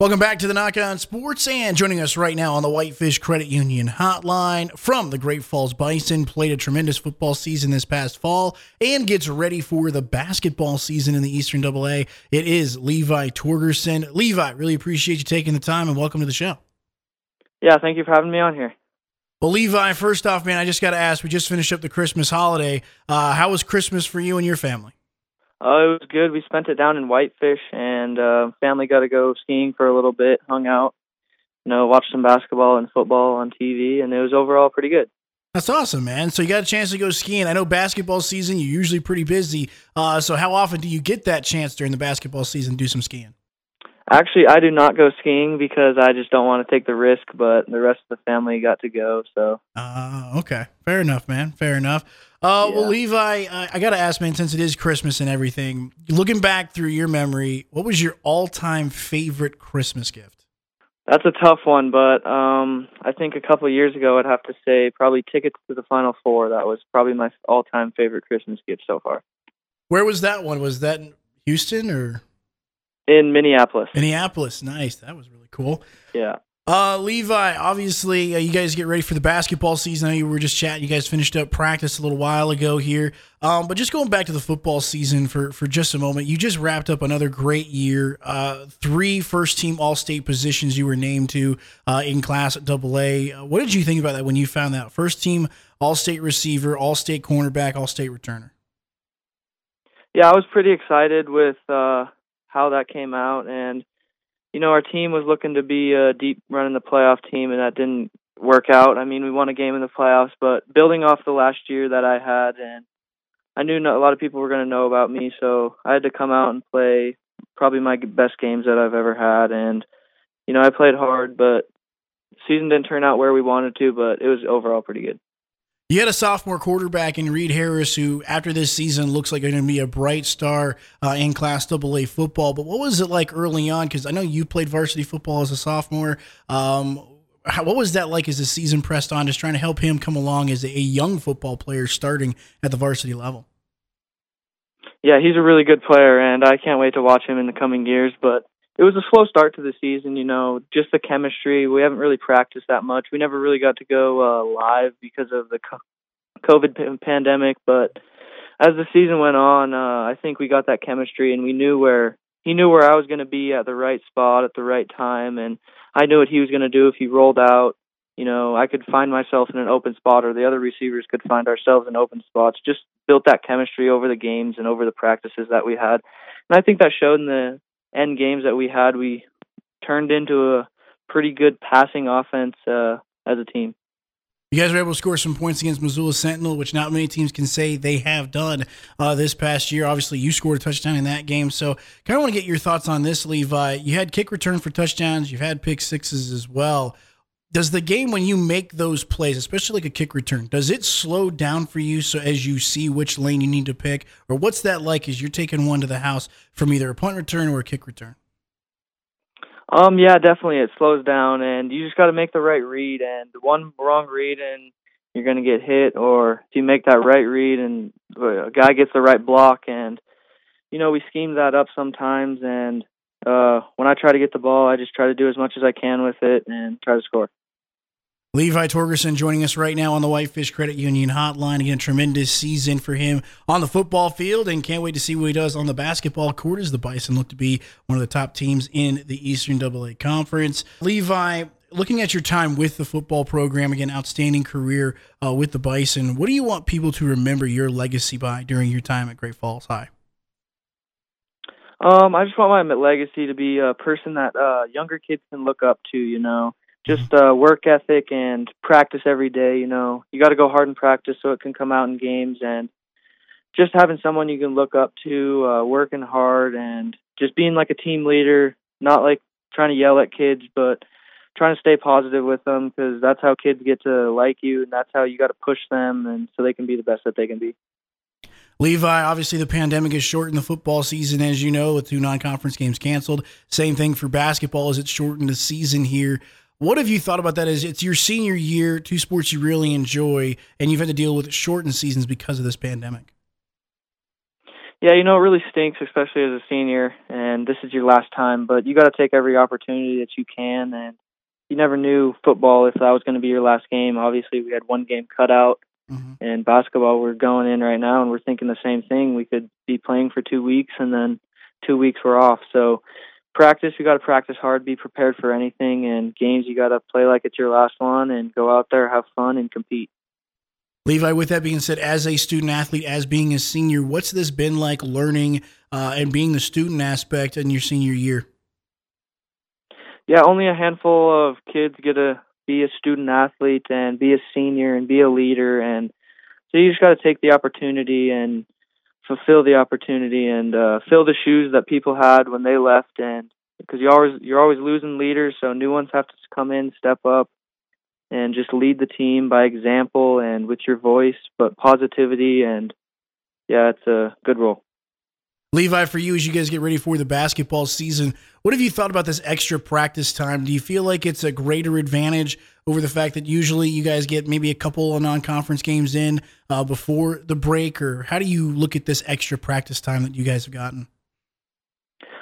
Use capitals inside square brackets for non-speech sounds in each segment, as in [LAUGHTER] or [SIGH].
Welcome back to the Nach On Sports, and joining us right now on the Whitefish Credit Union hotline from the Great Falls Bison, played a tremendous football season this past fall and gets ready for the basketball season in the Eastern Double A. It is Levi Torgerson. Levi, really appreciate you taking the time and welcome to the show. Yeah, thank you for having me on here. Well, Levi, first off, man, I just got to ask. We just finished up the Christmas holiday. Uh, how was Christmas for you and your family? Oh, it was good. We spent it down in Whitefish, and uh, family got to go skiing for a little bit, hung out, you know, watched some basketball and football on TV, and it was overall pretty good. That's awesome, man. So you got a chance to go skiing. I know basketball season, you're usually pretty busy. Uh, so how often do you get that chance during the basketball season to do some skiing? Actually, I do not go skiing because I just don't want to take the risk, but the rest of the family got to go. So. Uh, okay. Fair enough, man. Fair enough. Uh, yeah. Well, Levi, I, I got to ask, man, since it is Christmas and everything, looking back through your memory, what was your all time favorite Christmas gift? That's a tough one, but um, I think a couple of years ago, I'd have to say probably tickets to the Final Four. That was probably my all time favorite Christmas gift so far. Where was that one? Was that in Houston or? In Minneapolis. Minneapolis, nice. That was really cool. Yeah. Uh, Levi, obviously, uh, you guys get ready for the basketball season. I know you were just chatting. You guys finished up practice a little while ago here. Um, but just going back to the football season for, for just a moment, you just wrapped up another great year. Uh, three first team All State positions you were named to uh, in Class Double A. Uh, what did you think about that when you found that first team All State receiver, All State cornerback, All State returner? Yeah, I was pretty excited with uh, how that came out and you know, our team was looking to be a deep run in the playoff team, and that didn't work out. I mean, we won a game in the playoffs, but building off the last year that I had, and I knew a lot of people were going to know about me, so I had to come out and play probably my best games that I've ever had. And, you know, I played hard, but season didn't turn out where we wanted to, but it was overall pretty good. You had a sophomore quarterback in Reed Harris, who after this season looks like going to be a bright star uh, in Class AA football. But what was it like early on? Because I know you played varsity football as a sophomore. Um, how, what was that like as the season pressed on, just trying to help him come along as a, a young football player starting at the varsity level? Yeah, he's a really good player, and I can't wait to watch him in the coming years. But it was a slow start to the season. You know, just the chemistry. We haven't really practiced that much. We never really got to go uh, live because of the COVID pandemic. But as the season went on, uh, I think we got that chemistry, and we knew where he knew where I was going to be at the right spot at the right time, and I knew what he was going to do if he rolled out. You know, I could find myself in an open spot, or the other receivers could find ourselves in open spots. Just built that chemistry over the games and over the practices that we had, and I think that showed in the end games that we had, we turned into a pretty good passing offense uh, as a team. You guys were able to score some points against Missoula Sentinel, which not many teams can say they have done uh, this past year. Obviously, you scored a touchdown in that game. So, kind of want to get your thoughts on this, Levi. You had kick return for touchdowns, you've had pick sixes as well. Does the game, when you make those plays, especially like a kick return, does it slow down for you so as you see which lane you need to pick? Or what's that like as you're taking one to the house from either a punt return or a kick return? Um, yeah, definitely. It slows down, and you just got to make the right read. And one wrong read, and you're going to get hit. Or if you make that right read, and a guy gets the right block, and you know we scheme that up sometimes. And uh, when I try to get the ball, I just try to do as much as I can with it and try to score. Levi Torgerson joining us right now on the Whitefish Credit Union hotline. Again, tremendous season for him on the football field, and can't wait to see what he does on the basketball court as the Bison look to be one of the top teams in the Eastern AA Conference. Levi, looking at your time with the football program, again, outstanding career uh, with the Bison. What do you want people to remember your legacy by during your time at Great Falls High? Um, I just want my legacy to be a person that uh, younger kids can look up to. You know, just uh, work ethic and practice every day. You know, you got to go hard in practice so it can come out in games, and just having someone you can look up to, uh, working hard, and just being like a team leader, not like trying to yell at kids, but trying to stay positive with them because that's how kids get to like you, and that's how you got to push them, and so they can be the best that they can be. Levi, obviously the pandemic has shortened the football season, as you know, with two non-conference games canceled. Same thing for basketball as it's shortened the season here. What have you thought about that? Is it's your senior year, two sports you really enjoy, and you've had to deal with shortened seasons because of this pandemic. Yeah, you know, it really stinks, especially as a senior, and this is your last time. But you got to take every opportunity that you can, and you never knew football if that was going to be your last game. Obviously, we had one game cut out, mm-hmm. and basketball we're going in right now, and we're thinking the same thing. We could be playing for two weeks, and then two weeks we're off. So practice, you got to practice hard, be prepared for anything, and games you got to play like it's your last one, and go out there, have fun, and compete. Levi, with that being said, as a student athlete, as being a senior, what's this been like learning uh, and being the student aspect in your senior year? yeah, only a handful of kids get to be a student athlete and be a senior and be a leader, and so you just got to take the opportunity and fulfill the opportunity and uh, fill the shoes that people had when they left, and because you always you're always losing leaders, so new ones have to come in, step up, and just lead the team by example and with your voice, but positivity and yeah, it's a good role. Levi, for you as you guys get ready for the basketball season, what have you thought about this extra practice time? Do you feel like it's a greater advantage over the fact that usually you guys get maybe a couple of non-conference games in uh, before the break, or how do you look at this extra practice time that you guys have gotten?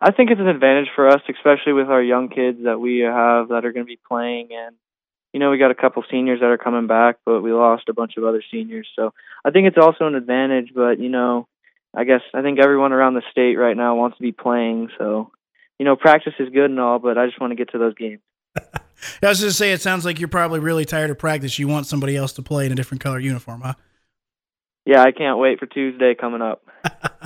I think it's an advantage for us, especially with our young kids that we have that are going to be playing and you know, we got a couple seniors that are coming back, but we lost a bunch of other seniors. So I think it's also an advantage, but you know, I guess I think everyone around the state right now wants to be playing. So, you know, practice is good and all, but I just want to get to those games. [LAUGHS] I was just say it sounds like you're probably really tired of practice. You want somebody else to play in a different color uniform, huh? Yeah, I can't wait for Tuesday coming up. [LAUGHS]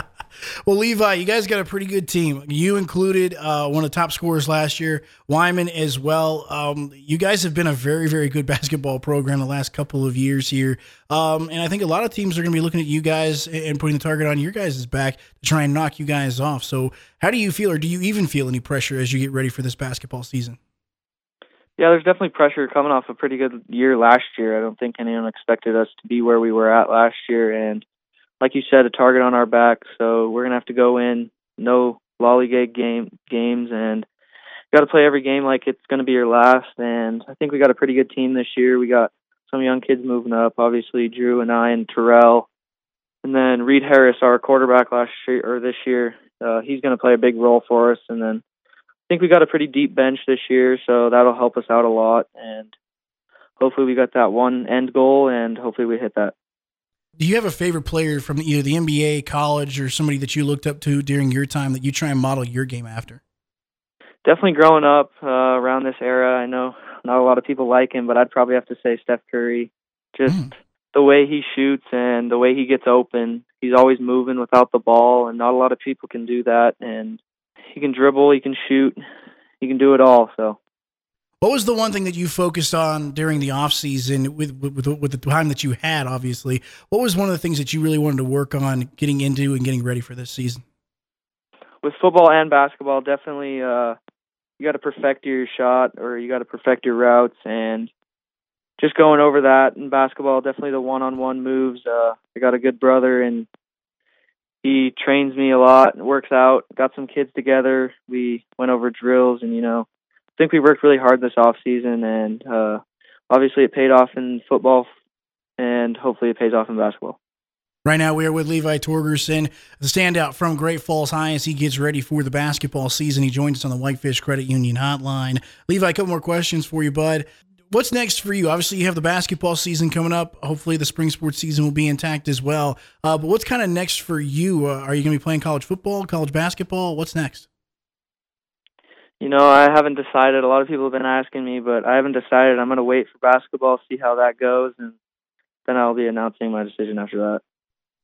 well, Levi, you guys got a pretty good team. You included uh, one of the top scorers last year, Wyman as well. Um, you guys have been a very, very good [LAUGHS] basketball program the last couple of years here. Um, and I think a lot of teams are going to be looking at you guys and putting the target on your guys' back to try and knock you guys off. So, how do you feel, or do you even feel any pressure as you get ready for this basketball season? Yeah, there's definitely pressure coming off a pretty good year last year. I don't think anyone expected us to be where we were at last year, and like you said, a target on our back. So we're gonna have to go in, no lollygag game games, and got to play every game like it's gonna be your last. And I think we got a pretty good team this year. We got some young kids moving up, obviously Drew and I and Terrell, and then Reed Harris, our quarterback last year or this year. Uh, he's to play a big role for us, and then I think we got a pretty deep bench this year, so that'll help us out a lot. And hopefully, we got that one end goal, and hopefully, we hit that do you have a favorite player from either the NBA, college, or somebody that you looked up to during your time that you try and model your game after? Definitely growing up uh, around this era, I know not a lot of people like him, but I'd probably have to say Steph Curry. Just mm. the way he shoots and the way he gets open. He's always moving without the ball, and not a lot of people can do that. And he can dribble, he can shoot, he can do it all. So what was the one thing that you focused on during the off season with, with with the time that you had? Obviously, what was one of the things that you really wanted to work on getting into and getting ready for this season? With football and basketball, definitely uh, you got to perfect your shot or you got to perfect your routes and just going over that in basketball. Definitely the one-on-one moves. Uh, I got a good brother and he trains me a lot, works out. Got some kids together. We went over drills and you know think we worked really hard this off season, and uh, obviously it paid off in football, and hopefully it pays off in basketball. Right now, we are with Levi Torgerson, the standout from Great Falls High, as he gets ready for the basketball season. He joins us on the Whitefish Credit Union Hotline. Levi, a couple more questions for you, bud. What's next for you? Obviously, you have the basketball season coming up. Hopefully, the spring sports season will be intact as well. Uh, but what's kind of next for you? Uh, are you going to be playing college football, college basketball? What's next? You know, I haven't decided. A lot of people have been asking me, but I haven't decided. I'm going to wait for basketball, see how that goes, and then I'll be announcing my decision after that.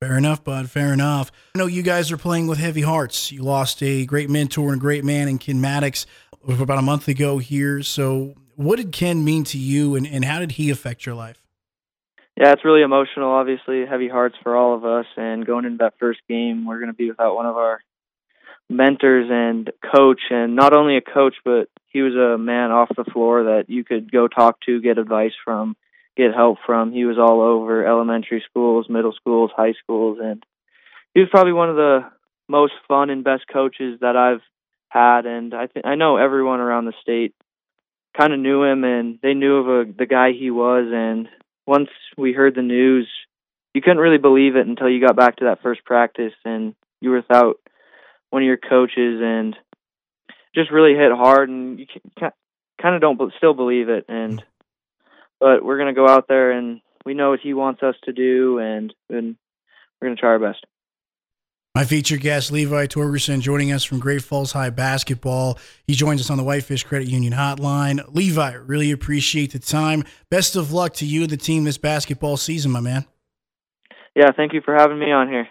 Fair enough, bud. Fair enough. I know you guys are playing with heavy hearts. You lost a great mentor and a great man in Ken Maddox about a month ago here. So, what did Ken mean to you, and, and how did he affect your life? Yeah, it's really emotional. Obviously, heavy hearts for all of us. And going into that first game, we're going to be without one of our mentors and coach, and not only a coach, but he was a man off the floor that you could go talk to, get advice from, get help from. He was all over elementary schools, middle schools, high schools, and he was probably one of the most fun and best coaches that I've had. And I think I know everyone around the state kind of knew him, and they knew of a, the guy he was. And once we heard the news, you couldn't really believe it until you got back to that first practice and you were without one of your coaches, and just really hit hard. And you kind of don't still believe it. And mm-hmm. but we're gonna go out there and we know what he wants us to do, and and we're gonna try our best. My featured guest, Levi Torgerson, joining us from Great Falls High Basketball. He joins us on the Whitefish Credit Union Hotline. Levi, really appreciate the time. Best of luck to you and the team this basketball season, my man. Yeah, thank you for having me on here.